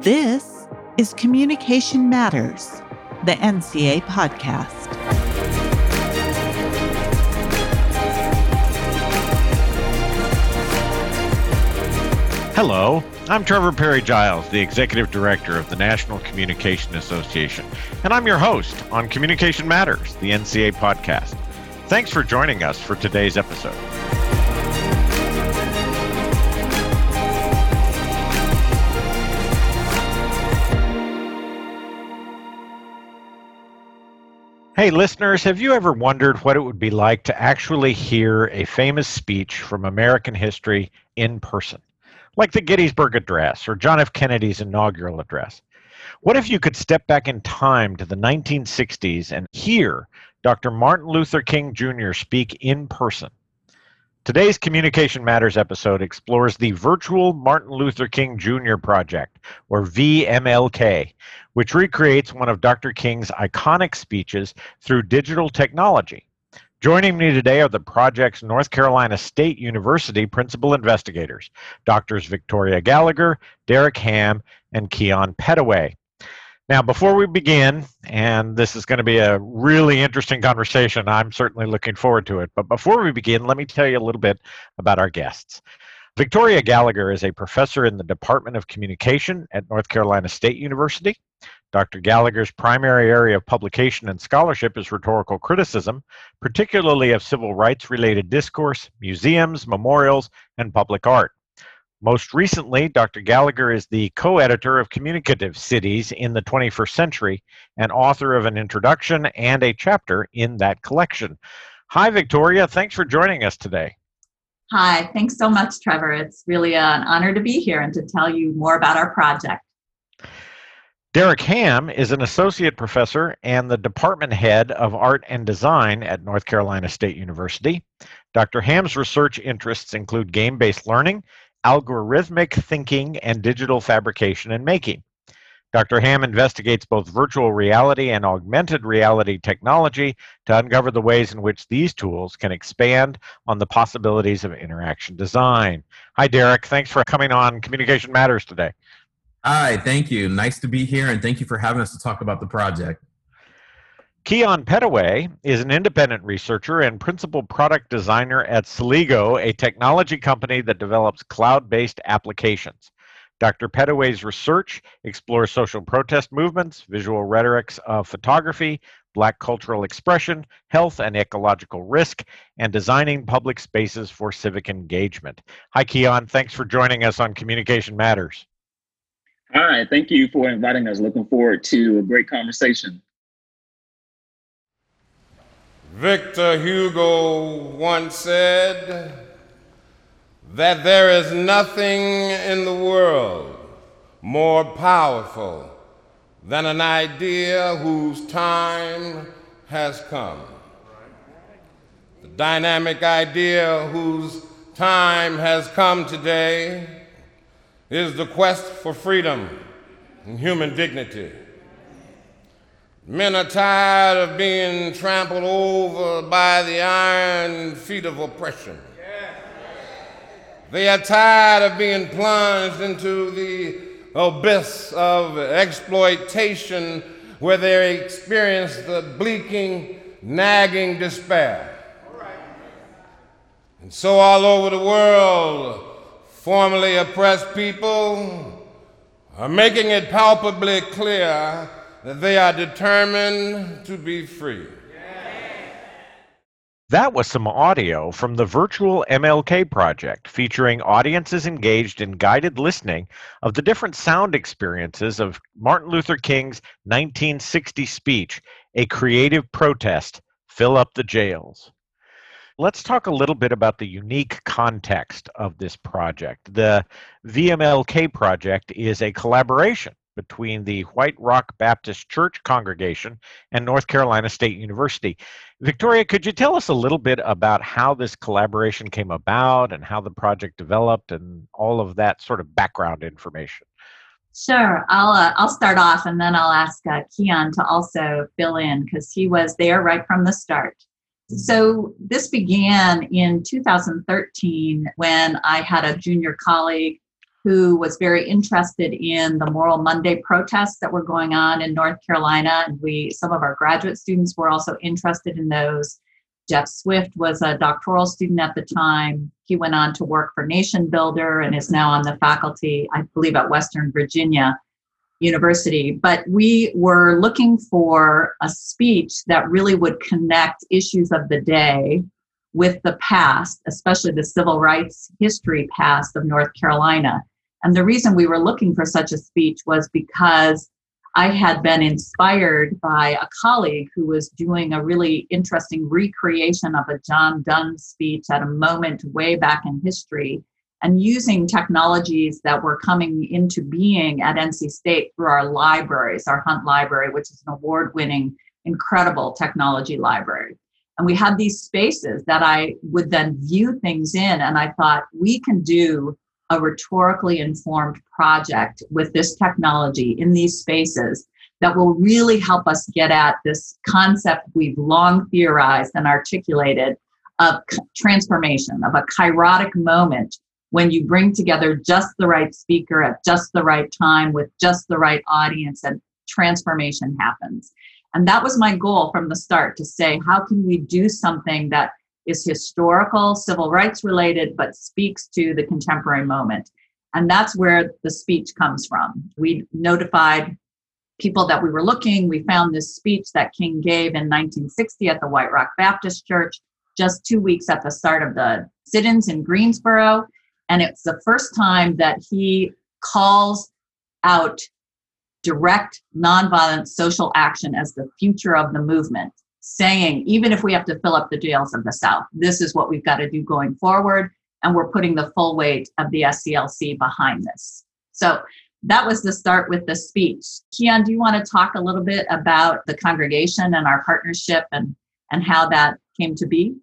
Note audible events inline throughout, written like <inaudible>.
This is Communication Matters, the NCA podcast. Hello, I'm Trevor Parry-Giles, the Executive Director of the National Communication Association, and I'm your host on Communication Matters, the NCA podcast. Thanks for joining us for today's episode. Hey, listeners, have you ever wondered what it would be like to actually hear a famous speech from American history in person? Like the Gettysburg Address or John F. Kennedy's inaugural address. What if you could step back in time to the 1960s and hear Dr. Martin Luther King Jr. speak in person? Today's Communication Matters episode explores the Virtual Martin Luther King Jr. Project, or VMLK, which recreates one of Dr. King's iconic speeches through digital technology. Joining me today are the project's North Carolina State University principal investigators, Doctors Victoria Gallagher, Derek Ham, and Keon Petaway. Now, before we begin, and this is going to be a really interesting conversation, I'm certainly looking forward to it. But before we begin, let me tell you a little bit about our guests. Victoria Gallagher is a professor in the Department of Communication at North Carolina State University. Dr. Gallagher's primary area of publication and scholarship is rhetorical criticism, particularly of civil rights related discourse, museums, memorials, and public art. Most recently, Dr. Gallagher is the co editor of Communicative Cities in the 21st Century and author of an introduction and a chapter in that collection. Hi, Victoria. Thanks for joining us today. Hi, thanks so much, Trevor. It's really an honor to be here and to tell you more about our project. Derek Ham is an associate professor and the department head of art and design at North Carolina State University. Dr. Ham's research interests include game based learning, algorithmic thinking, and digital fabrication and making. Dr. Ham investigates both virtual reality and augmented reality technology to uncover the ways in which these tools can expand on the possibilities of interaction design. Hi, Derek. Thanks for coming on Communication Matters today. Hi, thank you. Nice to be here, and thank you for having us to talk about the project. Keon Petaway is an independent researcher and principal product designer at Celigo, a technology company that develops cloud based applications. Dr. Petaway's research explores social protest movements, visual rhetorics of photography, black cultural expression, health and ecological risk, and designing public spaces for civic engagement. Hi, Keon. Thanks for joining us on Communication Matters. Hi, thank you for inviting us. Looking forward to a great conversation. Victor Hugo once said, that there is nothing in the world more powerful than an idea whose time has come. The dynamic idea whose time has come today is the quest for freedom and human dignity. Men are tired of being trampled over by the iron feet of oppression. They are tired of being plunged into the abyss of exploitation where they experience the bleaking, nagging despair. And so, all over the world, formerly oppressed people are making it palpably clear that they are determined to be free. That was some audio from the virtual MLK project featuring audiences engaged in guided listening of the different sound experiences of Martin Luther King's 1960 speech, A Creative Protest Fill Up the Jails. Let's talk a little bit about the unique context of this project. The VMLK project is a collaboration between the White Rock Baptist Church congregation and North Carolina State University. Victoria, could you tell us a little bit about how this collaboration came about and how the project developed and all of that sort of background information? Sure, I'll uh, I'll start off and then I'll ask uh, Keon to also fill in because he was there right from the start. So this began in 2013 when I had a junior colleague who was very interested in the Moral Monday protests that were going on in North Carolina. And we, some of our graduate students were also interested in those. Jeff Swift was a doctoral student at the time. He went on to work for NationBuilder and is now on the faculty, I believe, at Western Virginia University. But we were looking for a speech that really would connect issues of the day with the past, especially the civil rights history past of North Carolina. And the reason we were looking for such a speech was because I had been inspired by a colleague who was doing a really interesting recreation of a John Donne speech at a moment way back in history and using technologies that were coming into being at NC State through our libraries, our Hunt Library, which is an award winning, incredible technology library. And we had these spaces that I would then view things in, and I thought we can do a rhetorically informed project with this technology in these spaces that will really help us get at this concept we've long theorized and articulated of transformation, of a kairotic moment when you bring together just the right speaker at just the right time with just the right audience and transformation happens. And that was my goal from the start to say, how can we do something that is historical, civil rights related, but speaks to the contemporary moment. And that's where the speech comes from. We notified people that we were looking. We found this speech that King gave in 1960 at the White Rock Baptist Church, just two weeks at the start of the sit ins in Greensboro. And it's the first time that he calls out direct nonviolent social action as the future of the movement saying, even if we have to fill up the jails of the South, this is what we've got to do going forward. And we're putting the full weight of the SCLC behind this. So that was the start with the speech. Keon, do you want to talk a little bit about the congregation and our partnership and, and how that came to be?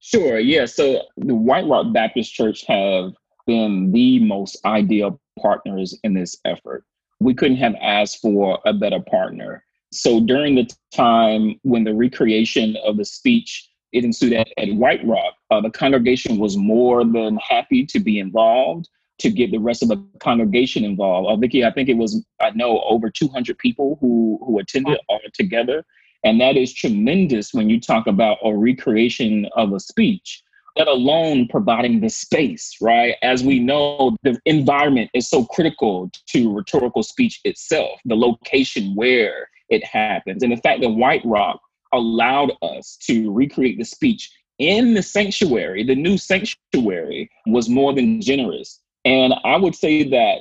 Sure, yeah. So the White Rock Baptist Church have been the most ideal partners in this effort. We couldn't have asked for a better partner. So during the time when the recreation of the speech it ensued at, at White Rock, uh, the congregation was more than happy to be involved to get the rest of the congregation involved. Uh, Vicki, I think it was I know over 200 people who who attended all together, and that is tremendous when you talk about a recreation of a speech. Let alone providing the space, right? As we know, the environment is so critical to rhetorical speech itself. The location where it happens. And the fact that White Rock allowed us to recreate the speech in the sanctuary, the new sanctuary, was more than generous. And I would say that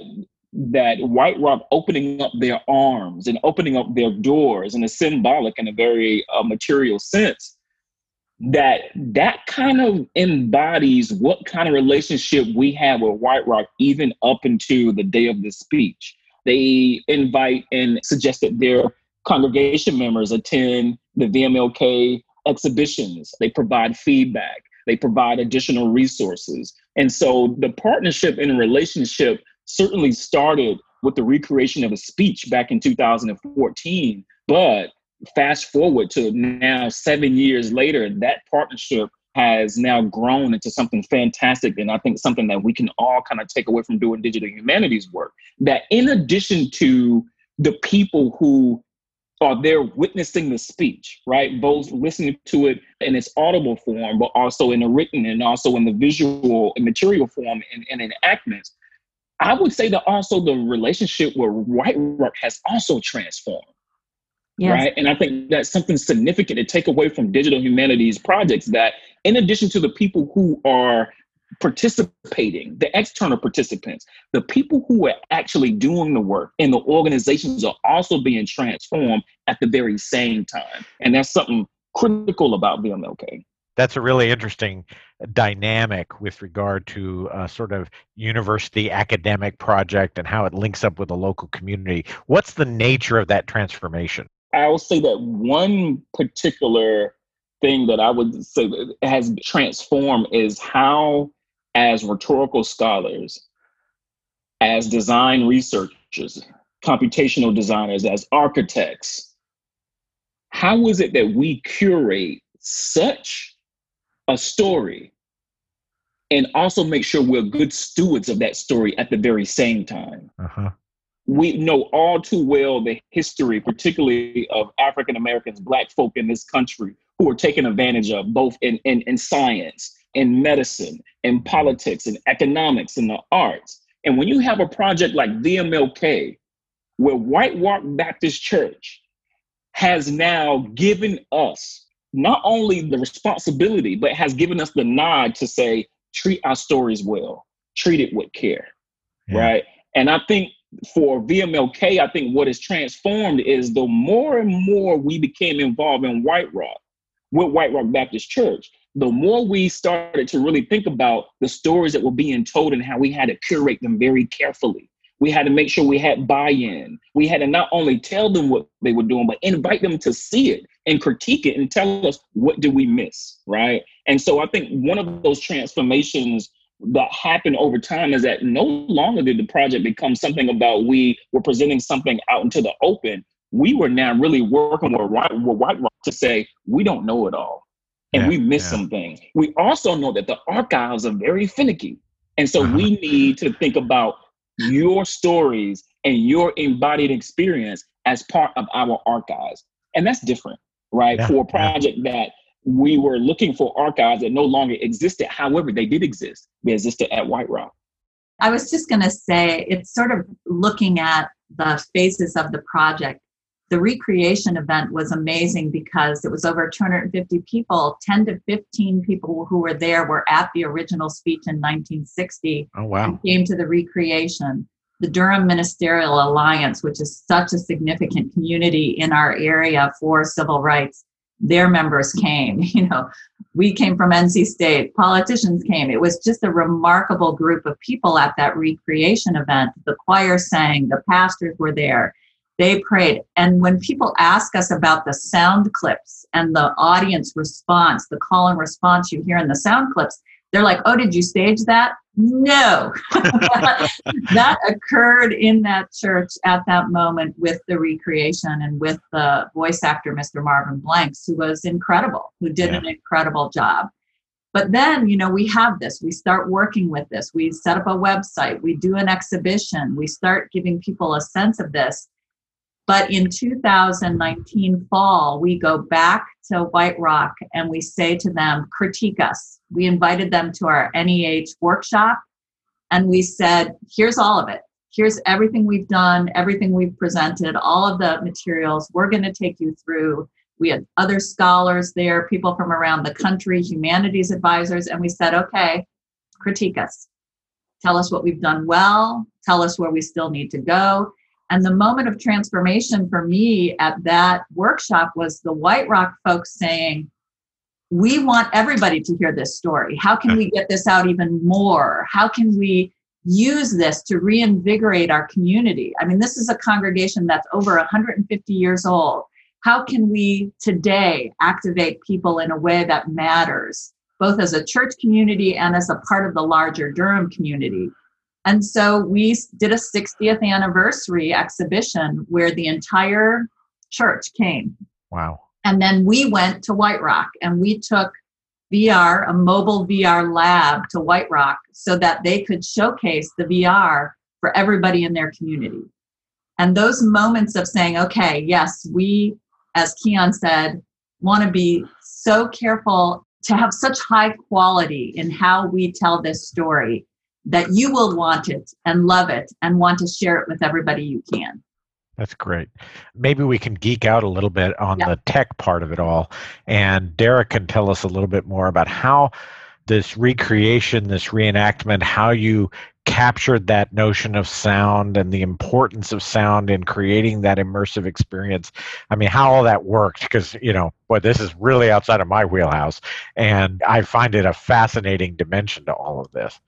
that White Rock opening up their arms and opening up their doors in a symbolic and a very uh, material sense, that that kind of embodies what kind of relationship we have with White Rock even up into the day of the speech. They invite and suggest that their congregation members attend the VMLK exhibitions. They provide feedback. They provide additional resources. And so the partnership and relationship certainly started with the recreation of a speech back in 2014. But fast forward to now, seven years later, that partnership has now grown into something fantastic. And I think something that we can all kind of take away from doing digital humanities work. That in addition to the people who are there witnessing the speech, right? Both listening to it in its audible form, but also in the written and also in the visual and material form and, and enactments. I would say that also the relationship with White Rock has also transformed. Yes. Right. And I think that's something significant to take away from digital humanities projects that in addition to the people who are participating, the external participants, the people who are actually doing the work and the organizations are also being transformed at the very same time. And that's something critical about VMLK. That's a really interesting dynamic with regard to a sort of university academic project and how it links up with the local community. What's the nature of that transformation? I will say that one particular thing that I would say has transformed is how as rhetorical scholars, as design researchers, computational designers, as architects, how is it that we curate such a story and also make sure we're good stewards of that story at the very same time. Uh-huh. We know all too well the history, particularly of African Americans, Black folk in this country, who are taken advantage of both in, in, in science, in medicine, in politics, in economics, in the arts. And when you have a project like VMLK, where White Rock Baptist Church has now given us not only the responsibility, but has given us the nod to say, treat our stories well, treat it with care, yeah. right? And I think for VMLK, I think what has transformed is the more and more we became involved in White Rock with White Rock Baptist Church, the more we started to really think about the stories that were being told and how we had to curate them very carefully. We had to make sure we had buy in. We had to not only tell them what they were doing, but invite them to see it and critique it and tell us what did we miss, right? And so I think one of those transformations that happened over time is that no longer did the project become something about we were presenting something out into the open. We were now really working with White, with White to say, we don't know it all. And yeah, we miss yeah. some things. We also know that the archives are very finicky. And so uh-huh. we need to think about your stories and your embodied experience as part of our archives. And that's different, right? Yeah, For a project yeah. that we were looking for archives that no longer existed. However, they did exist. They existed at White Rock. I was just going to say, it's sort of looking at the phases of the project. The recreation event was amazing because it was over 250 people. 10 to 15 people who were there were at the original speech in 1960. Oh, wow. Came to the recreation. The Durham Ministerial Alliance, which is such a significant community in our area for civil rights, their members came. <laughs> You know, we came from NC State, politicians came. It was just a remarkable group of people at that recreation event. The choir sang, the pastors were there they prayed. And when people ask us about the sound clips and the audience response, the call and response you hear in the sound clips, they're like, oh, did you stage that? No. <laughs> that occurred in that church at that moment with the recreation and with the voice actor, Mr. Marvin Blanks, who was incredible, who did yeah. an incredible job. But then, you know, we have this, we start working with this, we set up a website, we do an exhibition, we start giving people a sense of this. But in 2019 fall, we go back to White Rock and we say to them, critique us. We invited them to our NEH workshop and we said, here's all of it. Here's everything we've done, everything we've presented, all of the materials we're going to take you through. We had other scholars there, people from around the country, humanities advisors, and we said, okay, critique us. Tell us what we've done well, tell us where we still need to go, and the moment of transformation for me at that workshop was the White Rock folks saying, We want everybody to hear this story. How can we get this out even more? How can we use this to reinvigorate our community? I mean, this is a congregation that's over 150 years old. How can we today activate people in a way that matters, both as a church community and as a part of the larger Durham community? And so we did a 60th anniversary exhibition where the entire church came. Wow. And then we went to White Rock and we took VR, a mobile VR lab to White Rock so that they could showcase the VR for everybody in their community. And those moments of saying, okay, yes, we, as Keon said, want to be so careful to have such high quality in how we tell this story that you will want it and love it and want to share it with everybody you can. That's great. Maybe we can geek out a little bit on yep. the tech part of it all. And Derek can tell us a little bit more about how this recreation, this reenactment, how you captured that notion of sound and the importance of sound in creating that immersive experience. I mean, how all that worked, because, you know, boy, this is really outside of my wheelhouse. And I find it a fascinating dimension to all of this.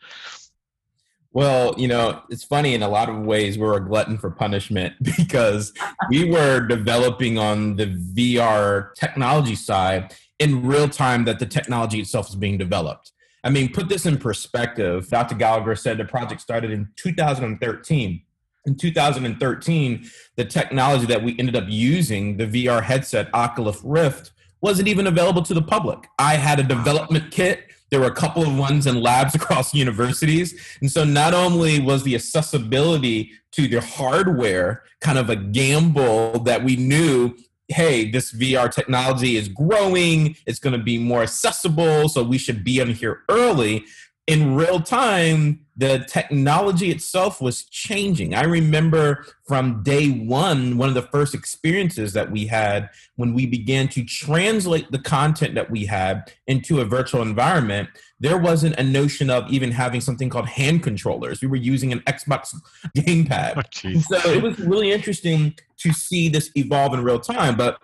Well, you know, it's funny in a lot of ways we're a glutton for punishment <laughs> because we were developing on the VR technology side in real time that the technology itself is being developed. I mean, put this in perspective. Dr. Gallagher said the project started in 2013. In 2013, the technology that we ended up using, the VR headset Oculus Rift, wasn't even available to the public. I had a development kit There were a couple of ones in labs <laughs> across universities. And so not only was the accessibility to the hardware kind of a gamble that we knew hey, this VR technology is growing, it's going to be more accessible, so we should be in here early in real time, the technology itself was changing. I remember from day one, one of the first experiences that we had when we began to translate the content that we had into a virtual environment, there wasn't a notion of even having something called hand controllers. We were using an Xbox <laughs> gamepad. Oh, so it was really interesting to see this evolve in real time. But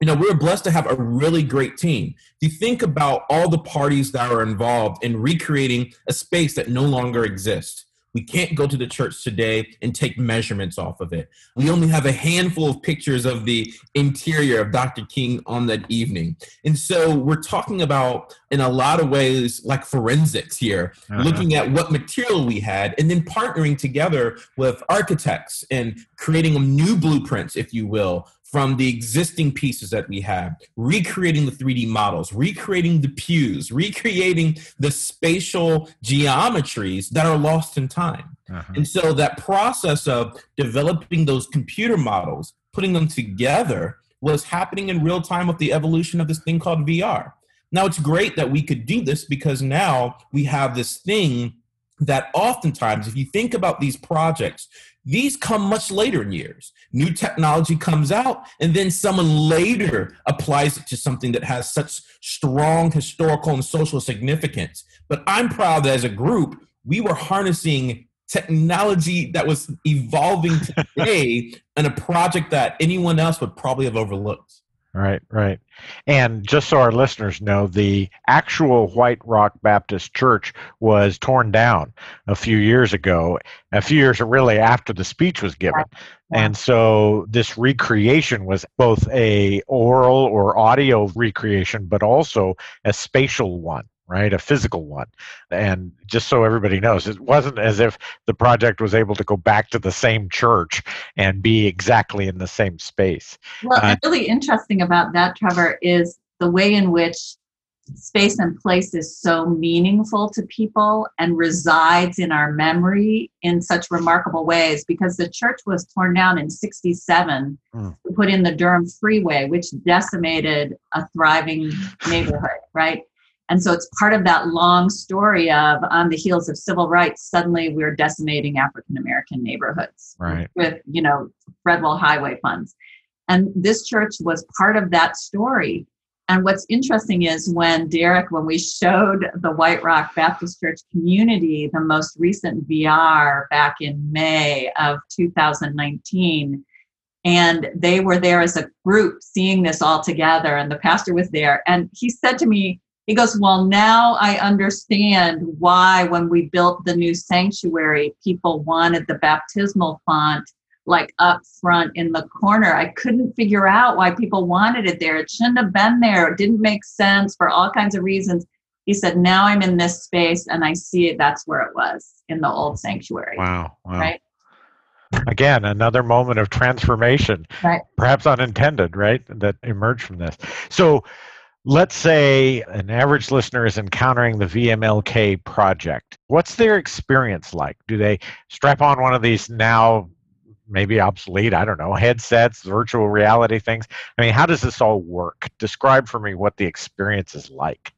you know, we're blessed to have a really great team. If you think about all the parties that are involved in recreating a space that no longer exists, we can't go to the church today and take measurements off of it. We only have a handful of pictures of the interior of Dr. King on that evening. And so we're talking about, in a lot of ways, like forensics here, uh-huh. looking at what material we had and then partnering together with architects and creating new blueprints, if you will, from the existing pieces that we have, recreating the 3D models, recreating the pews, recreating the spatial geometries that are lost in time. Uh-huh. And so that process of developing those computer models, putting them together, was happening in real time with the evolution of this thing called VR. Now, it's great that we could do this because now we have this thing that oftentimes, if you think about these projects, these come much later in years. New technology comes out, and then someone later applies it to something that has such strong historical and social significance. But I'm proud that as a group, we were harnessing technology that was evolving today <laughs> in a project that anyone else would probably have overlooked. Right, right. And just so our listeners know, the actual White Rock Baptist Church was torn down a few years ago, a few years really after the speech was given. And so this recreation was both a oral or audio recreation, but also a spatial one right? A physical one. And just so everybody knows, it wasn't as if the project was able to go back to the same church and be exactly in the same space. Well, uh, really interesting about that, Trevor, is the way in which space and place is so meaningful to people and resides in our memory in such remarkable ways because the church was torn down in 67 mm. to put in the Durham Freeway, which decimated a thriving <laughs> neighborhood, right? And so it's part of that long story of on the heels of civil rights, suddenly we're decimating African American neighborhoods right. with, you know, federal Highway funds. And this church was part of that story. And what's interesting is when Derek, when we showed the White Rock Baptist Church community the most recent VR back in May of 2019, and they were there as a group seeing this all together, and the pastor was there, and he said to me, he goes, Well, now I understand why, when we built the new sanctuary, people wanted the baptismal font like up front in the corner. I couldn't figure out why people wanted it there. It shouldn't have been there. It didn't make sense for all kinds of reasons. He said, Now I'm in this space and I see it. That's where it was in the old sanctuary. Wow. wow. Right. Again, another moment of transformation, right. perhaps unintended, right? That emerged from this. So, let's say an average listener is encountering the VMLK project. What's their experience like? Do they strap on one of these now maybe obsolete, I don't know, headsets, virtual reality things? I mean, how does this all work? Describe for me what the experience is like.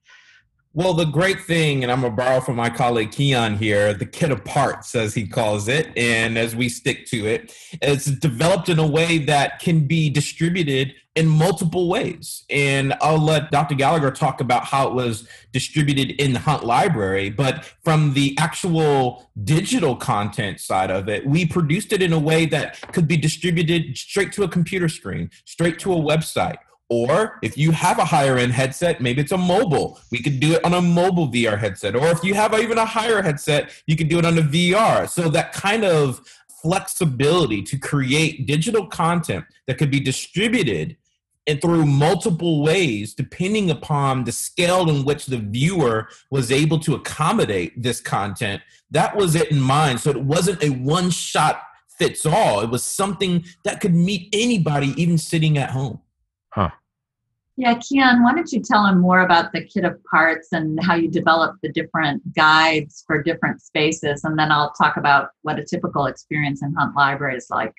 Well, the great thing, and I'm going to borrow from my colleague Keon here, the kit of parts, as he calls it, and as we stick to it, it's developed in a way that can be distributed in multiple ways. And I'll let Dr. Gallagher talk about how it was distributed in the Hunt Library, but from the actual digital content side of it, we produced it in a way that could be distributed straight to a computer screen, straight to a website or if you have a higher end headset, maybe it's a mobile. We could do it on a mobile VR headset. Or if you have even a higher headset, you could do it on a VR. So that kind of flexibility to create digital content that could be distributed and through multiple ways, depending upon the scale in which the viewer was able to accommodate this content, that was it in mind. So it wasn't a one shot fits all. It was something that could meet anybody, even sitting at home. Huh. Yeah, Keon, why don't you tell him more about the kit of parts and how you develop the different guides for different spaces, and then I'll talk about what a typical experience in Hunt Library is like.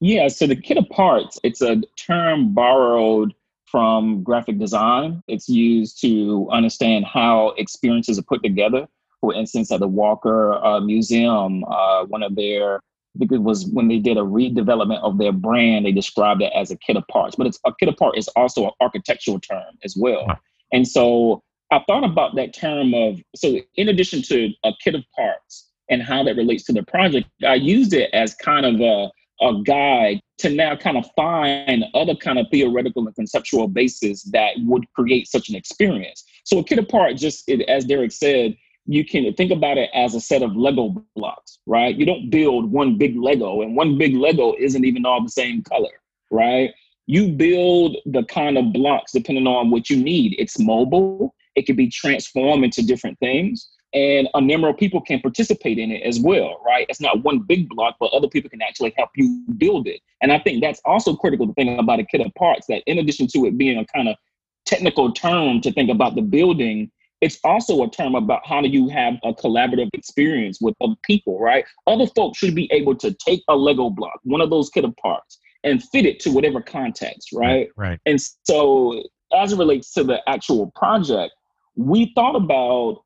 Yeah, so the kit of parts, it's a term borrowed from graphic design. It's used to understand how experiences are put together. For instance, at the Walker uh, Museum, uh, one of their I think it was when they did a redevelopment of their brand, they described it as a kit of parts. But it's a kit of parts is also an architectural term as well. And so I thought about that term of so in addition to a kit of parts and how that relates to the project, I used it as kind of a a guide to now kind of find other kind of theoretical and conceptual bases that would create such an experience. So a kit of part, just it, as Derek said, you can think about it as a set of Lego blocks, right? You don't build one big Lego, and one big Lego isn't even all the same color, right? You build the kind of blocks depending on what you need. It's mobile, it can be transformed into different things, and a number of people can participate in it as well, right? It's not one big block, but other people can actually help you build it. And I think that's also critical to think about a kit of parts that, in addition to it being a kind of technical term to think about the building, it's also a term about how do you have a collaborative experience with other people, right? Other folks should be able to take a Lego block, one of those kit of parts, and fit it to whatever context, right? Right. And so, as it relates to the actual project, we thought about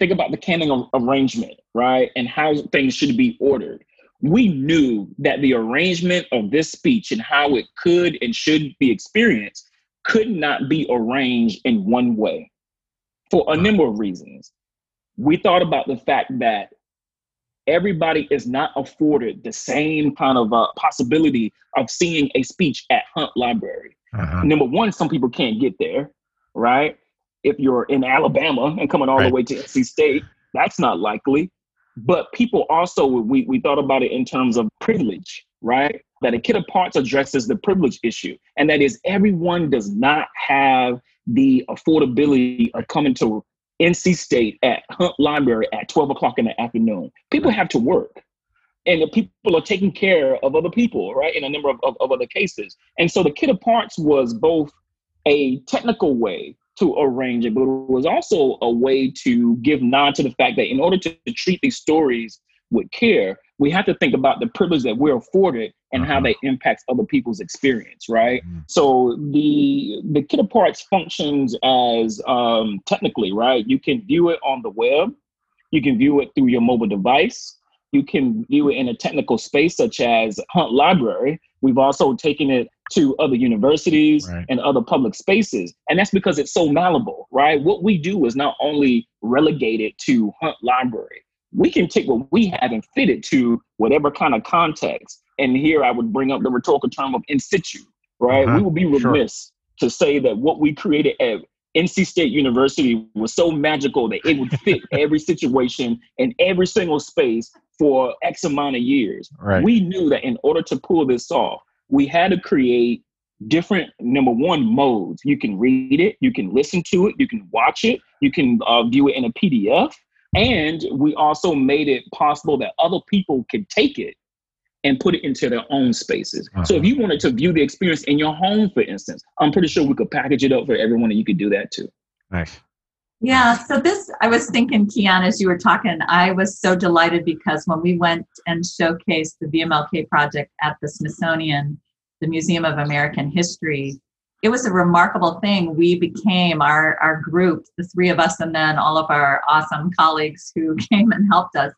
think about the canon arrangement, right, and how things should be ordered. We knew that the arrangement of this speech and how it could and should be experienced could not be arranged in one way for a number of reasons. We thought about the fact that everybody is not afforded the same kind of uh, possibility of seeing a speech at Hunt Library. Uh-huh. Number one, some people can't get there, right? If you're in Alabama and coming all right. the way to NC State, that's not likely. But people also, we, we thought about it in terms of privilege, right? That a kit of parts addresses the privilege issue. And that is everyone does not have the affordability of coming to NC State at Hunt Library at 12 o'clock in the afternoon. People have to work. And the people are taking care of other people, right? In a number of, of, of other cases. And so the kit of parts was both a technical way to arrange it, but it was also a way to give nod to the fact that in order to, to treat these stories with care, we have to think about the privilege that we're afforded and uh-huh. how that impacts other people's experience, right? Mm-hmm. So the the kit of parts functions as um, technically, right? You can view it on the web, you can view it through your mobile device, you can view it in a technical space such as Hunt Library. We've also taken it to other universities right. and other public spaces. And that's because it's so malleable, right? What we do is not only relegated to Hunt Library we can take what we have and fit it to whatever kind of context. And here I would bring up the rhetorical term of in situ, right? Uh-huh. We would be remiss sure. to say that what we created at NC State University was so magical that it would fit <laughs> every situation in every single space for X amount of years. Right. We knew that in order to pull this off, we had to create different number one modes. You can read it, you can listen to it, you can watch it, you can uh, view it in a PDF, and we also made it possible that other people could take it and put it into their own spaces. Uh-huh. So if uh-huh. you wanted to view the experience in your home, for instance, I'm pretty sure we could package it up for everyone and you could do that too. Nice. Yeah, so this, I was thinking, Keon, as you were talking, I was so delighted because when we went and showcased the VMLK project at the Smithsonian, the Museum of American History, it was a remarkable thing. We became our, our group, the three of us, and then all of our awesome colleagues who <laughs> came and helped us.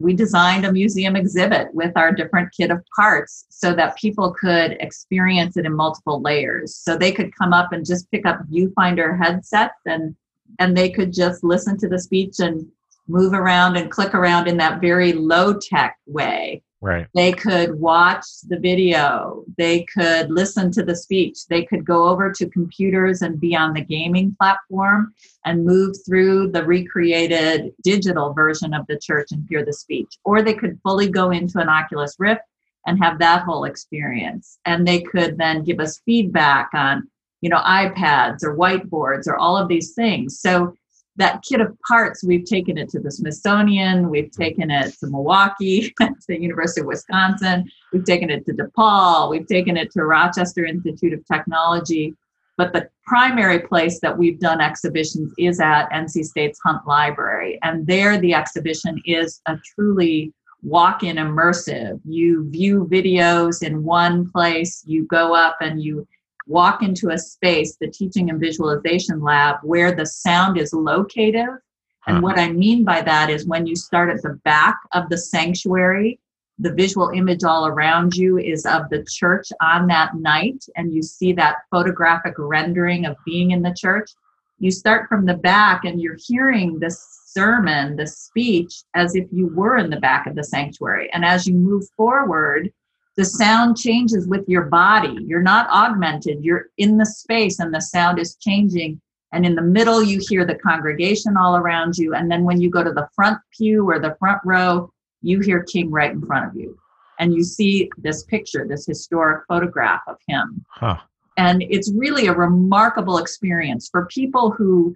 We designed a museum exhibit with our different kit of parts so that people could experience it in multiple layers. So they could come up and just pick up viewfinder headsets and and they could just listen to the speech and move around and click around in that very low tech way Right. They could watch the video. They could listen to the speech. They could go over to computers and be on the gaming platform and move through the recreated digital version of the church and hear the speech. Or they could fully go into an Oculus Rift and have that whole experience. And they could then give us feedback on, you know, iPads or whiteboards or all of these things. So that kit of parts, we've taken it to the Smithsonian, we've taken it to Milwaukee, to <laughs> the University of Wisconsin, we've taken it to DePaul, we've taken it to Rochester Institute of Technology. but the primary place that we've done exhibitions is at NC State's Hunt Library. And there, the exhibition is a truly walk in immersive. You view videos in one place, you go up and you walk into a space, the teaching and visualization lab, where the sound is locative. And uh-huh. what I mean by that is when you start at the back of the sanctuary, the visual image all around you is of the church on that night, and you see that photographic rendering of being in the church. You start from the back and you're hearing the sermon, the speech, as if you were in the back of the sanctuary. And as you move forward, the sound changes with your body. You're not augmented, you're in the space, and the sound is changing. And in the middle, you hear the congregation all around you. And then when you go to the front pew or the front row, you hear King right in front of you. And you see this picture, this historic photograph of him. Huh. And it's really a remarkable experience for people who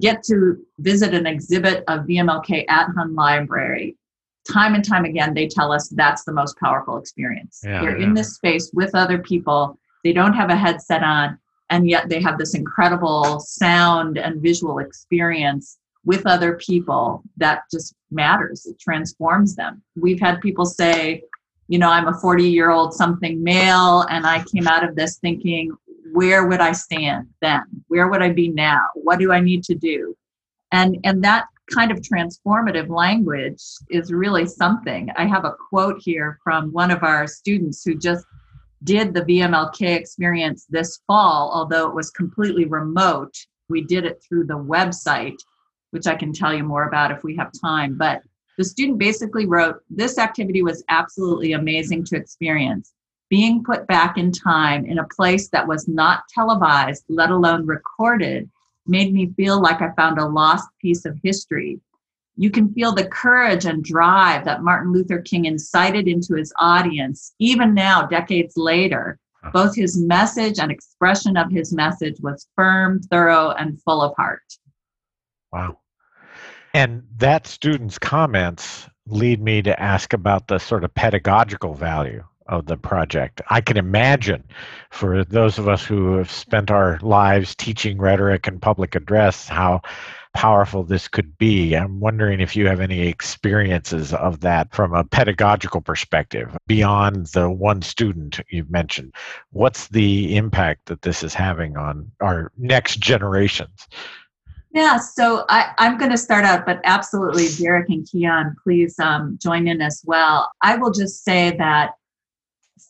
get to visit an exhibit of VMLK at Hunt Library. Time and time again, they tell us that's the most powerful experience. Yeah, They're yeah. in this space with other people, they don't have a headset on, and yet they have this incredible sound and visual experience with other people that just matters. It transforms them. We've had people say, you know, I'm a 40 year old something male, and I came out of this thinking, where would I stand then? Where would I be now? What do I need to do? And and that kind of transformative language is really something. I have a quote here from one of our students who just did the VMLK experience this fall, although it was completely remote. We did it through the website, which I can tell you more about if we have time. But the student basically wrote, This activity was absolutely amazing to experience. Being put back in time in a place that was not televised, let alone recorded, made me feel like I found a lost piece of history. You can feel the courage and drive that Martin Luther King incited into his audience, even now, decades later. Both his message and expression of his message was firm, thorough, and full of heart. Wow. And that student's comments lead me to ask about the sort of pedagogical value of the project. I can imagine for those of us who have spent our lives teaching rhetoric and public address how powerful this could be. I'm wondering if you have any experiences of that from a pedagogical perspective beyond the one student you've mentioned. What's the impact that this is having on our next generations? Yeah, so I, I'm going to start out, but absolutely, Derek and Keon, please um, join in as well. I will just say that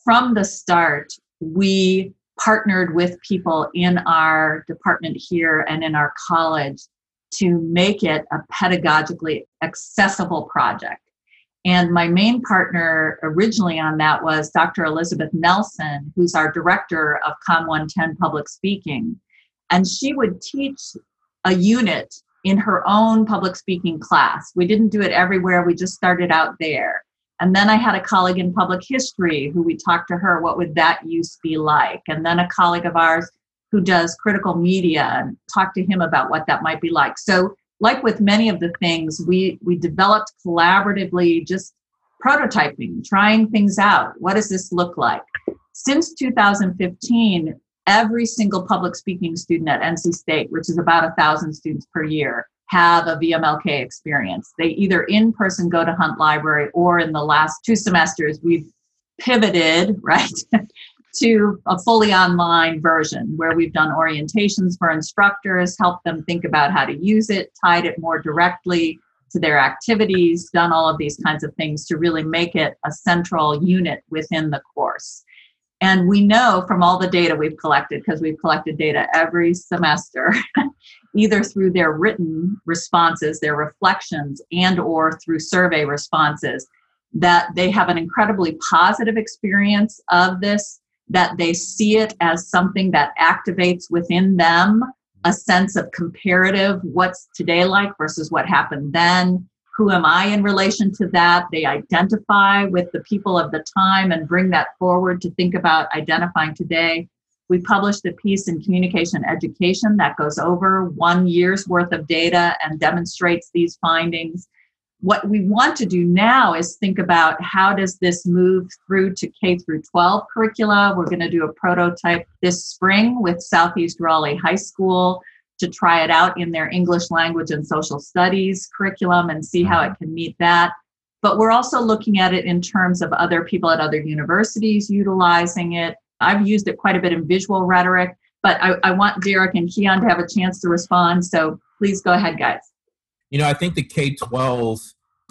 from the start, we partnered with people in our department here and in our college to make it a pedagogically accessible project. And my main partner originally on that was Dr. Elizabeth Nelson, who's our director of Com 110 Public Speaking. And she would teach a unit in her own public speaking class. We didn't do it everywhere, we just started out there. And then I had a colleague in public history who we talked to her, what would that use be like? And then a colleague of ours who does critical media and talked to him about what that might be like. So, like with many of the things, we we developed collaboratively, just prototyping, trying things out. What does this look like? Since 2015, every single public speaking student at NC State, which is about a thousand students per year, have a VMLK experience. They either in person go to Hunt Library or in the last two semesters, we've pivoted, <laughs> right, to a fully online version where we've done orientations for instructors, helped them think about how to use it, tied it more directly to their activities, done all of these kinds of things to really make it a central unit within the course. And we know from all the data we've collected, because we've collected data every semester, <laughs> either through their written responses, their reflections, and or through survey responses, that they have an incredibly positive experience of this, that they see it as something that activates within them a sense of comparative what's today like versus what happened then who am I in relation to that? They identify with the people of the time and bring that forward to think about identifying today. We published a piece in Communication Education that goes over one year's worth of data and demonstrates these findings. what we want to do now is think about how does this move through to K through 12 curricula. We're going to do a prototype this spring with Southeast Raleigh High School to try it out in their English language and social studies curriculum and see how it can meet that. But we're also looking at it in terms of other people at other universities utilizing it. I've used it quite a bit in visual rhetoric, but I, I want Derek and Keon to have a chance to respond. So please go ahead, guys. You know, I think the K 12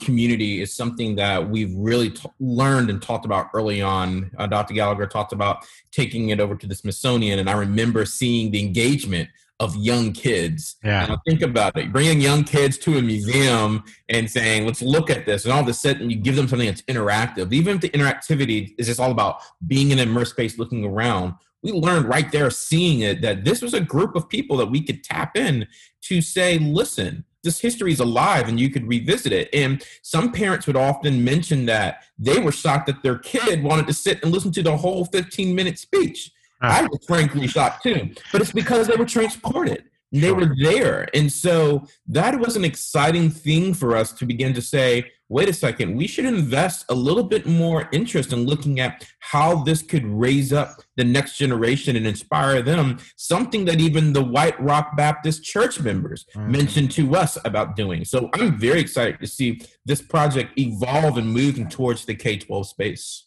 community is something that we've really t- learned and talked about early on. Uh, Dr. Gallagher talked about taking it over to the Smithsonian, and I remember seeing the engagement of young kids. Yeah. Now think about it. Bringing young kids to a museum and saying, let's look at this. And all of a sudden you give them something that's interactive. Even if the interactivity is just all about being in an immersed space looking around, we learned right there seeing it that this was a group of people that we could tap in to say, listen, this history is alive and you could revisit it. And some parents would often mention that they were shocked that their kid wanted to sit and listen to the whole 15 minute speech. I was frankly shocked too, but it's because they were transported. They Sure. were there. And so that was an exciting thing for us to begin to say, wait a second, we should invest a little bit more interest in looking at how this could raise up the next generation and inspire them. Something that even the White Rock Baptist church members Mhm. mentioned to us about doing. So I'm very excited to see this project evolve and moving towards the K 12 space.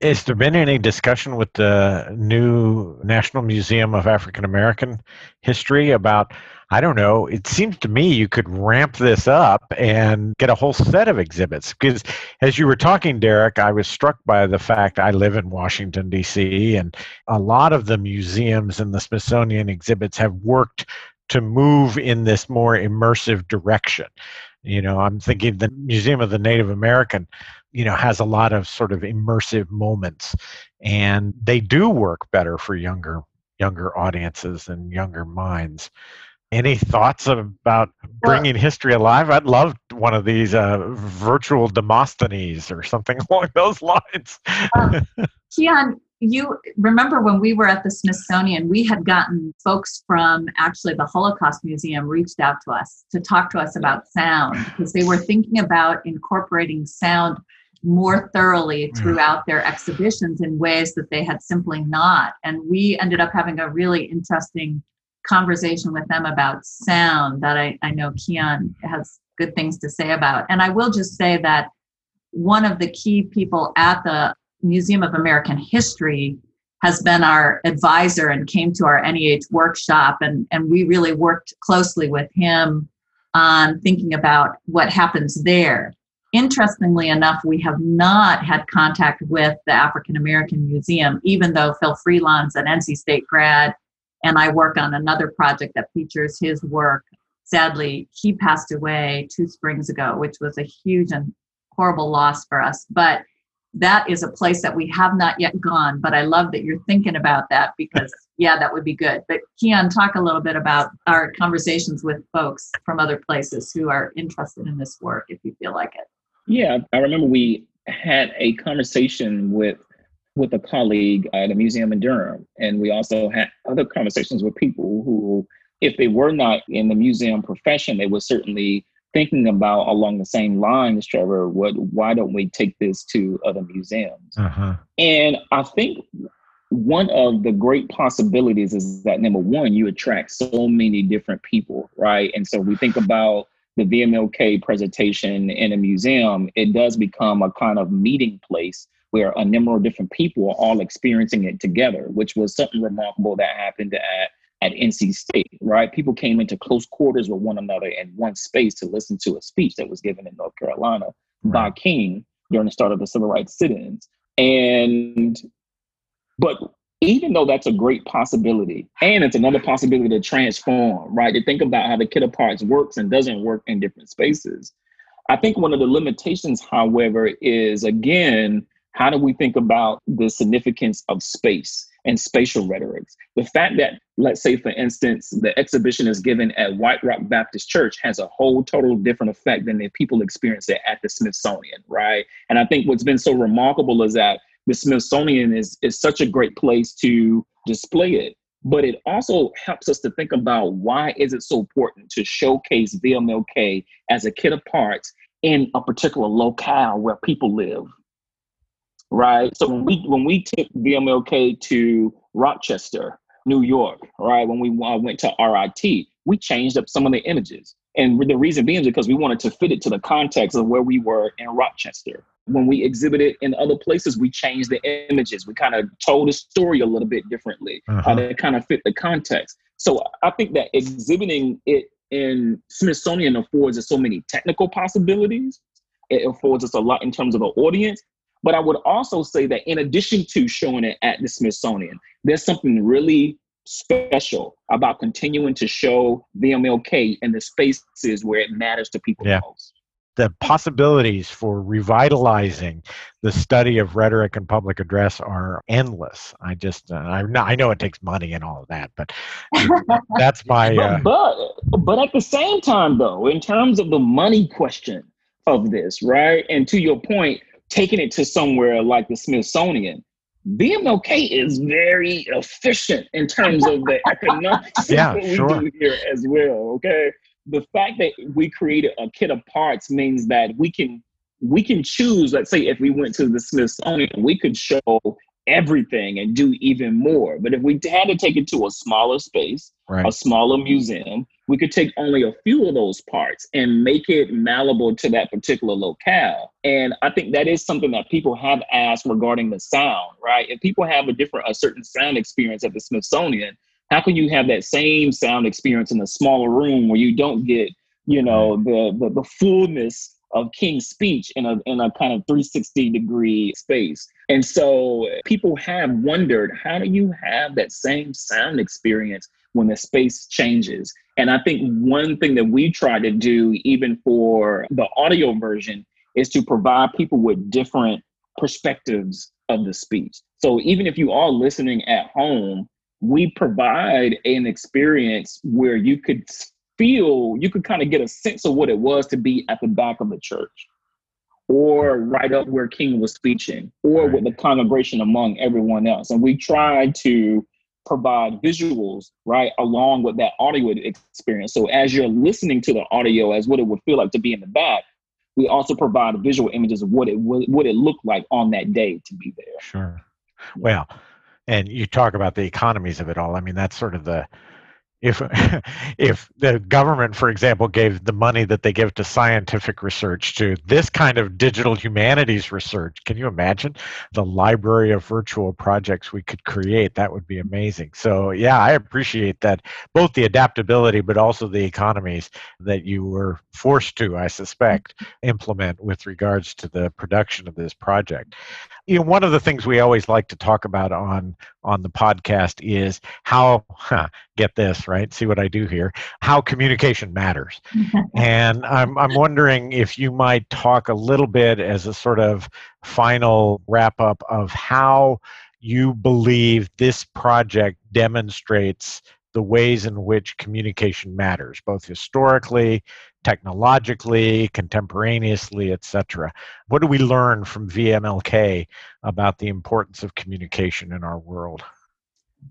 Has there been any discussion with the new National Museum of African American History about? I don't know. It seems to me you could ramp this up and get a whole set of exhibits. Because as you were talking, Derek, I was struck by the fact I live in Washington, D.C., and a lot of the museums and the Smithsonian exhibits have worked to move in this more immersive direction. You know, I'm thinking the Museum of the Native American you know has a lot of sort of immersive moments and they do work better for younger younger audiences and younger minds. Any thoughts about bringing history alive? I'd love one of these uh, virtual demosthenes or something <laughs> along those lines. <laughs> Keon, you remember when we were at the Smithsonian, we had gotten folks from actually the Holocaust Museum reached out to us to talk to us about sound because they were thinking about incorporating sound more thoroughly mm. throughout their exhibitions in ways that they had simply not. And we ended up having a really interesting conversation with them about sound that I, I know Keon has good things to say about. And I will just say that one of the key people at the Museum of American History has been our advisor and came to our NEH workshop and, and we really worked closely with him on thinking about what happens there. Interestingly enough, we have not had contact with the African American Museum, even though Phil Freelon's an NC State grad and I work on another project that features his work. Sadly, he passed away two springs ago, which was a huge and horrible loss for us. But that is a place that we have not yet gone. But I love that you're thinking about that because, <laughs> yeah, that would be good. But Keon, talk a little bit about our conversations with folks from other places who are interested in this work, if you feel like it. Yeah, I remember we had a conversation with with a colleague at a museum in Durham, and we also had other conversations with people who, if they were not in the museum profession, they were certainly thinking about along the same lines, Trevor. What? Why don't we take this to other museums? uh-huh. And I think one of the great possibilities is that number one, you attract so many different people, right? And so we think about the VMLK presentation in a museum, it does become a kind of meeting place where a number of different people are all experiencing it together, which was something remarkable that happened at at NC State, right? People came into close quarters with one another in one space to listen to a speech that was given in North Carolina by King during the start of the civil rights sit-ins. And but even though that's a great possibility, and it's another possibility to transform, right? To think about how the kit of parts works and doesn't work in different spaces. I think one of the limitations, however, is again, how do we think about the significance of space and spatial rhetorics? The fact that, let's say, for instance, the exhibition is given at White Rock Baptist Church has a whole total different effect than if people experience it at the Smithsonian, right? And I think what's been so remarkable is that the Smithsonian is, is such a great place to display it. But it also helps us to think about why is it so important to showcase VMLK as a kit of parts in a particular locale where people live. Right. So when we when we took VMLK to Rochester, New York, right, when we uh, went to RIT, we changed up some of the images. And the reason being is because we wanted to fit it to the context of where we were in Rochester. When we exhibited in other places, we changed the images. We kind of told the story a little bit differently, uh, uh-huh. to kind of fit the context. So I think that exhibiting it in Smithsonian affords us so many technical possibilities. It affords us a lot in terms of the audience. But I would also say that in addition to showing it at the Smithsonian, there's something really special about continuing to show VMLK in the spaces where it matters to people yeah. most. The possibilities for revitalizing the study of rhetoric and public address are endless. I just, uh, I, I know it takes money and all of that, but <laughs> that's my. Uh, but, but, but at the same time, though, in terms of the money question of this, right? And to your point, taking it to somewhere like the Smithsonian, VMLK is very efficient in terms of the <laughs> economics yeah, of what we sure. do here as well. Okay. The fact that we created a kit of parts means that we can we can choose, let's say if we went to the Smithsonian, we could show everything and do even more. But if we had to take it to a smaller space, right. a smaller museum, we could take only a few of those parts and make it malleable to that particular locale. And I think that is something that people have asked regarding the sound, right? If people have a different, a certain sound experience at the Smithsonian, how can you have that same sound experience in a smaller room where you don't get, you know, the the, the fullness of King's speech in a in a kind of 360 degree space. And so people have wondered how do you have that same sound experience when the space changes? And I think one thing that we try to do even for the audio version is to provide people with different perspectives of the speech. So even if you are listening at home, we provide an experience where you could feel, you could kind of get a sense of what it was to be at the back of the church or right up where King was preaching or with the congregation among everyone else. And we tried to provide visuals, right, along with that audio experience. So as you're listening to the audio as what it would feel like to be in the back, we also provide visual images of what it would what it looked like on that day to be there. Sure. Well, and you talk about the economies of it all. I mean, that's sort of the if <laughs> if the government for example gave the money that they give to scientific research to this kind of digital humanities research can you imagine the library of virtual projects we could create? That would be amazing. So yeah i appreciate that both the adaptability but also the economies that you were forced to i suspect implement with regards to the production of this project. You know one of the things we always like to talk about on on the podcast is how huh, get this right see what i do here how communication matters <laughs> and I'm, I'm wondering if you might talk a little bit as a sort of final wrap up of how you believe this project demonstrates the ways in which communication matters, both historically, technologically, contemporaneously, etc. What do we learn from VMLK about the importance of communication in our world?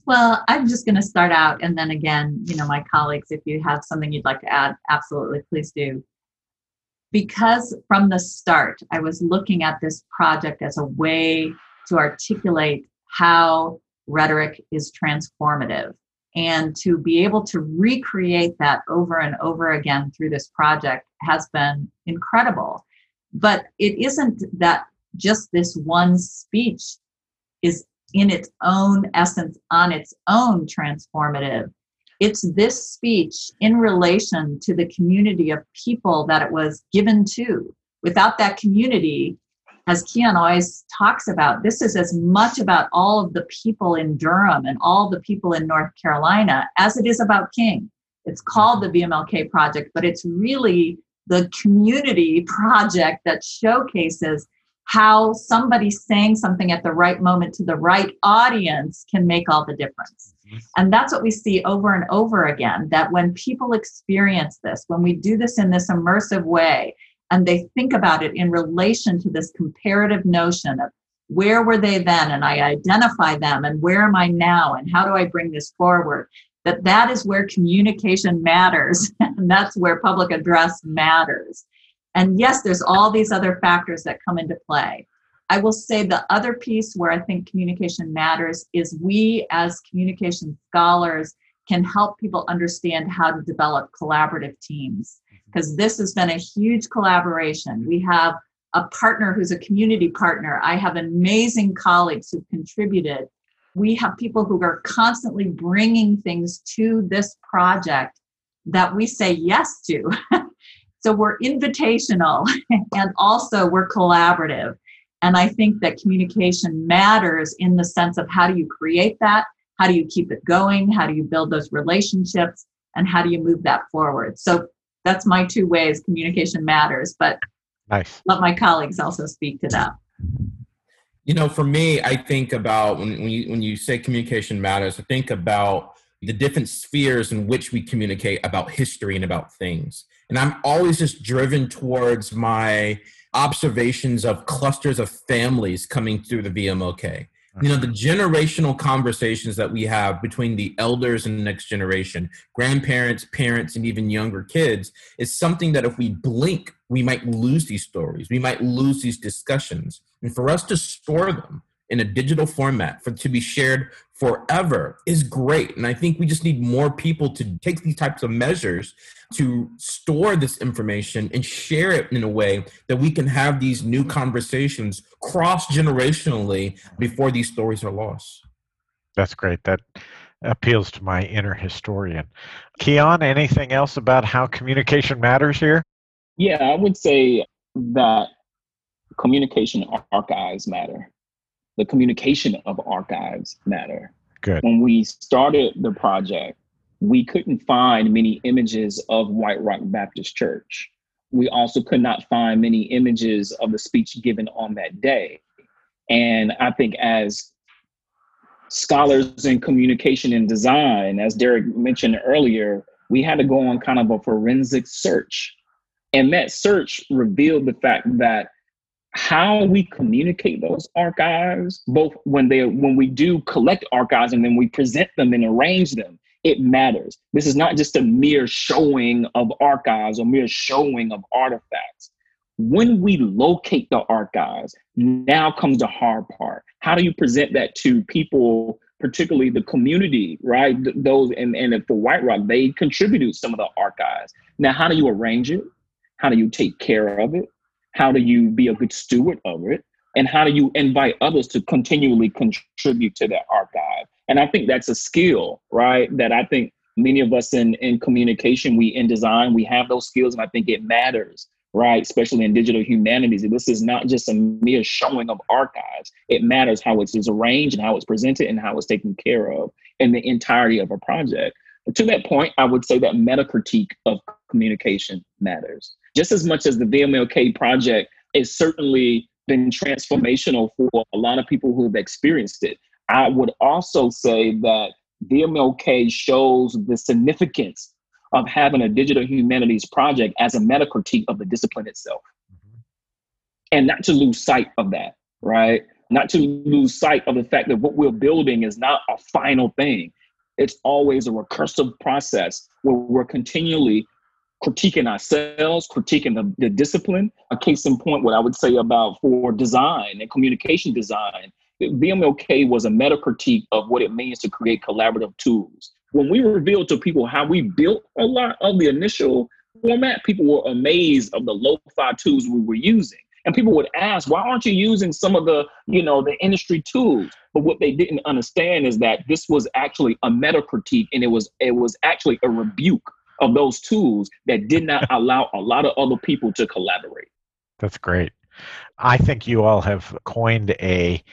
Well, I'm just going to start out, and then again, you know, my colleagues, if you have something you'd like to add, absolutely, please do. Because from the start, I was looking at this project as a way to articulate how rhetoric is transformative and to be able to recreate that over and over again through this project has been incredible. But it isn't that just this one speech is in its own essence, on its own transformative. It's this speech in relation to the community of people that it was given to. Without that community, as Keon always talks about, this is as much about all of the people in Durham and all the people in North Carolina as it is about King. It's called the VMLK project, but it's really the community <laughs> project that showcases how somebody saying something at the right moment to the right audience can make all the difference. Mm-hmm. And that's what we see over and over again that when people experience this, when we do this in this immersive way, and they think about it in relation to this comparative notion of where were they then and i identify them and where am i now and how do i bring this forward that that is where communication matters <laughs> and that's where public address matters And yes, there's all these other factors that come into play. I will say the other piece where I think communication matters is we as communication scholars can help people understand how to develop collaborative teams mm-hmm. because this has been a huge collaboration. We have a partner who's a community partner. I have amazing colleagues who've contributed. We have people who are constantly bringing things to this project that we say yes to. <laughs> so we're invitational <laughs> and also we're collaborative. And I think that communication matters in the sense of how do you create that? How do you keep it going? How do you build those relationships? And how do you move that forward? So that's my two ways communication matters. But nice. let my colleagues also speak to that. You know, for me, I think about when, when you when you say communication matters, I think about the different spheres in which we communicate about history and about things. And I'm always just driven towards my observations of clusters of families coming through the VMLK. You know, the uh-huh. generational conversations that we have between the elders and the next generation, grandparents, parents, and even younger kids is something that if we blink, we might lose these stories. We might lose these discussions. And for us to store them in a digital format for to be shared forever is great. And I think we just need more people to take these types of measures to store this information and share it in a way that we can have these new conversations cross generationally before these stories are lost. That's great. That appeals to my inner historian. Keon, anything else about how communication matters here? Yeah, I would say that communication archives matter the communication of archives matter. Good. When we started the project, we couldn't find many images of White Rock Baptist Church. We also could not find many images of the speech given on that day. And I think as scholars in communication and design, as Derek mentioned earlier, we had to go on kind of a forensic search. And that search revealed the fact that how we communicate those archives, both when they when we do collect archives and then we present them and arrange them, it matters. This is not just a mere showing of archives or mere showing of artifacts. When we locate the archives, now comes the hard part. How do you present that to people, particularly the community, right? Those and, and for White Rock, they contributed some of the archives. Now, how do you arrange it? How do you take care of it? How do you be a good steward of it? And how do you invite others to continually contribute to that archive? And I think that's a skill, right? That I think many of us in, in communication, we in design, we have those skills, and I think it matters, right? Especially in digital humanities. This is not just a mere showing of archives. It matters how it is arranged and how it's presented and how it's taken care of in the entirety of a project. But to that point, I would say that meta critique of communication matters just as much as the VMLK project has certainly been transformational for a lot of people who have experienced it. I would also say that VMLK shows the significance of having a digital humanities project as a meta critique of the discipline itself. Mm-hmm. And not to lose sight of that, right? Not to lose sight of the fact that what we're building is not a final thing. It's always a recursive process where we're continually critiquing ourselves, critiquing the, the discipline. A case in point, what I would say about for design and communication design, VMLK was a meta critique of what it means to create collaborative tools. When we revealed to people how we built a lot of the initial format, people were amazed of the lo-fi tools we were using. And people would ask, why aren't you using some of the, you know, the industry tools? But what they didn't understand is that this was actually a meta critique and it was it was actually a rebuke of those tools that did not <laughs> allow a lot of other people to collaborate. That's great. I think you all have coined a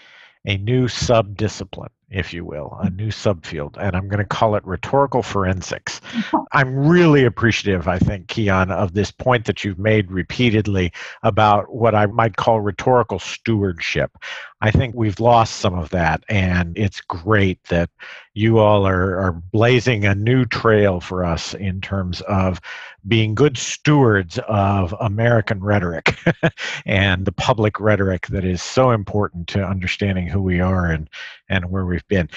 a new sub discipline if you will, a mm. new subfield, and I'm going to call it rhetorical forensics. <laughs> I'm really appreciative, I think, Keon, of this point that you've made repeatedly about what I might call rhetorical stewardship. I think we've lost some of that, and it's great that you all are, are blazing a new trail for us in terms of being good stewards of American rhetoric <laughs> and the public rhetoric that is so important to understanding who we are and and where we've been.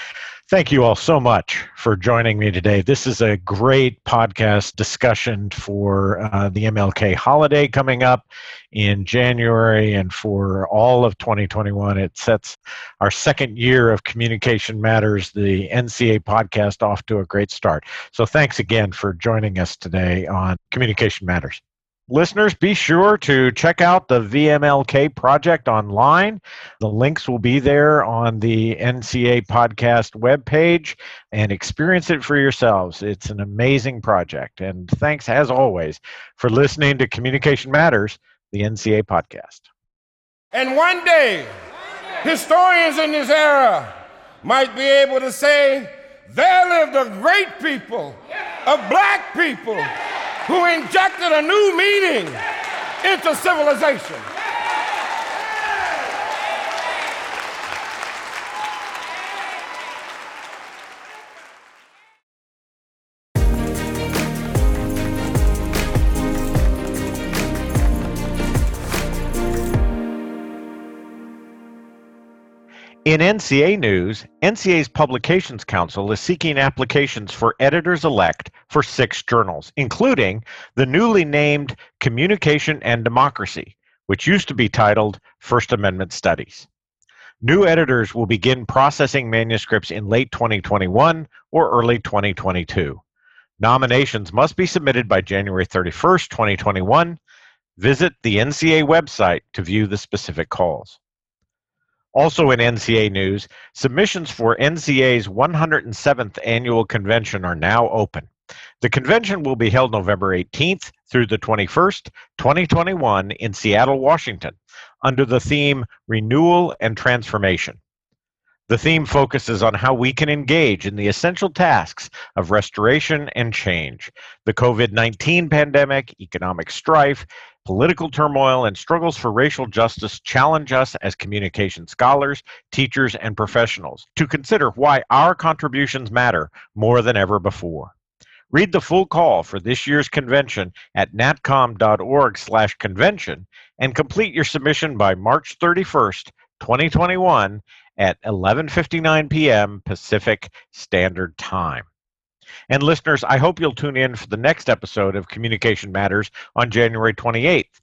Thank you all so much for joining me today. This is a great podcast discussion for uh, the MLK holiday coming up in January and for all of 2021. It sets our second year of Communication Matters, the NCA podcast, off to a great start. So thanks again for joining us today on Communication Matters listeners, be sure to check out the VMLK project online. The links will be there on the NCA podcast webpage and experience it for yourselves. It's an amazing project. And thanks, as always, for listening to Communication Matters, the NCA podcast. And one day, historians in this era might be able to say, there lived a great people, of black people who injected a new meaning into civilization. In NCA news, NCA's Publications Council is seeking applications for editors elect for six journals, including the newly named Communication and Democracy, which used to be titled First Amendment Studies. New editors will begin processing manuscripts in late 2021 or early 2022. Nominations must be submitted by January 31st, 2021. Visit the NCA website to view the specific calls. Also in NCA news, submissions for NCA's 107th annual convention are now open. The convention will be held November 18th through the 21st, 2021 in Seattle, Washington, under the theme Renewal and Transformation. The theme focuses on how we can engage in the essential tasks of restoration and change. The COVID 19 pandemic, economic strife, Political turmoil and struggles for racial justice challenge us as communication scholars, teachers, and professionals to consider why our contributions matter more than ever before. Read the full call for this year's convention at natcom.org/convention and complete your submission by March 31st, 2021 at 11:59 p.m. Pacific Standard Time. And listeners, I hope you'll tune in for the next episode of Communication Matters on January 28th,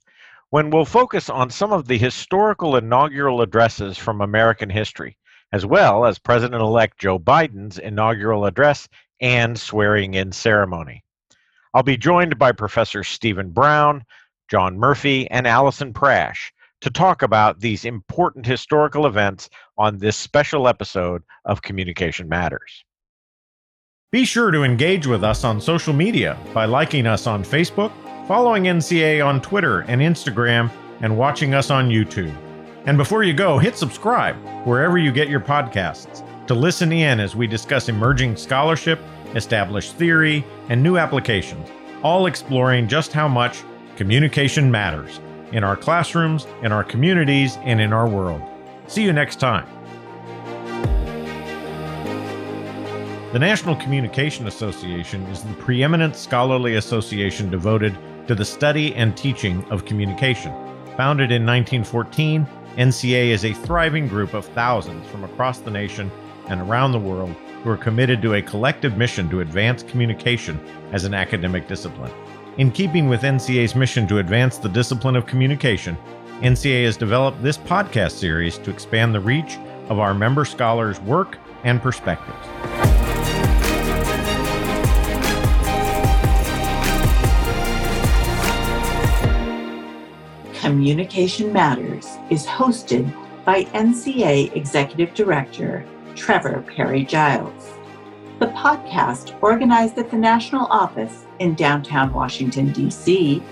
when we'll focus on some of the historical inaugural addresses from American history, as well as President elect Joe Biden's inaugural address and swearing in ceremony. I'll be joined by Professor Stephen Browne, John Murphy, and Allison Prasch to talk about these important historical events on this special episode of Communication Matters. Be sure to engage with us on social media by liking us on Facebook, following NCA on Twitter and Instagram, and watching us on YouTube. And before you go, hit subscribe wherever you get your podcasts to listen in as we discuss emerging scholarship, established theory, and new applications, all exploring just how much communication matters in our classrooms, in our communities, and in our world. See you next time. The National Communication Association is the preeminent scholarly association devoted to the study and teaching of communication. Founded in 1914, NCA is a thriving group of thousands from across the nation and around the world who are committed to a collective mission to advance communication as an academic discipline. In keeping with NCA's mission to advance the discipline of communication, NCA has developed this podcast series to expand the reach of our member scholars' work and perspectives. Communication Matters is hosted by NCA Executive Director Trevor Parry-Giles. The podcast, organized at the National Office in downtown Washington, D.C.,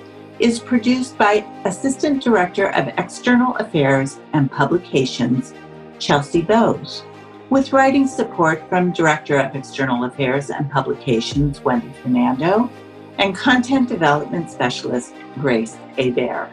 is produced by Assistant Director of External Affairs and Publications, Chelsea Bowes, with writing support from Director of External Affairs and Publications, Wendy Fernando, and Content Development Specialist, Grace Bear.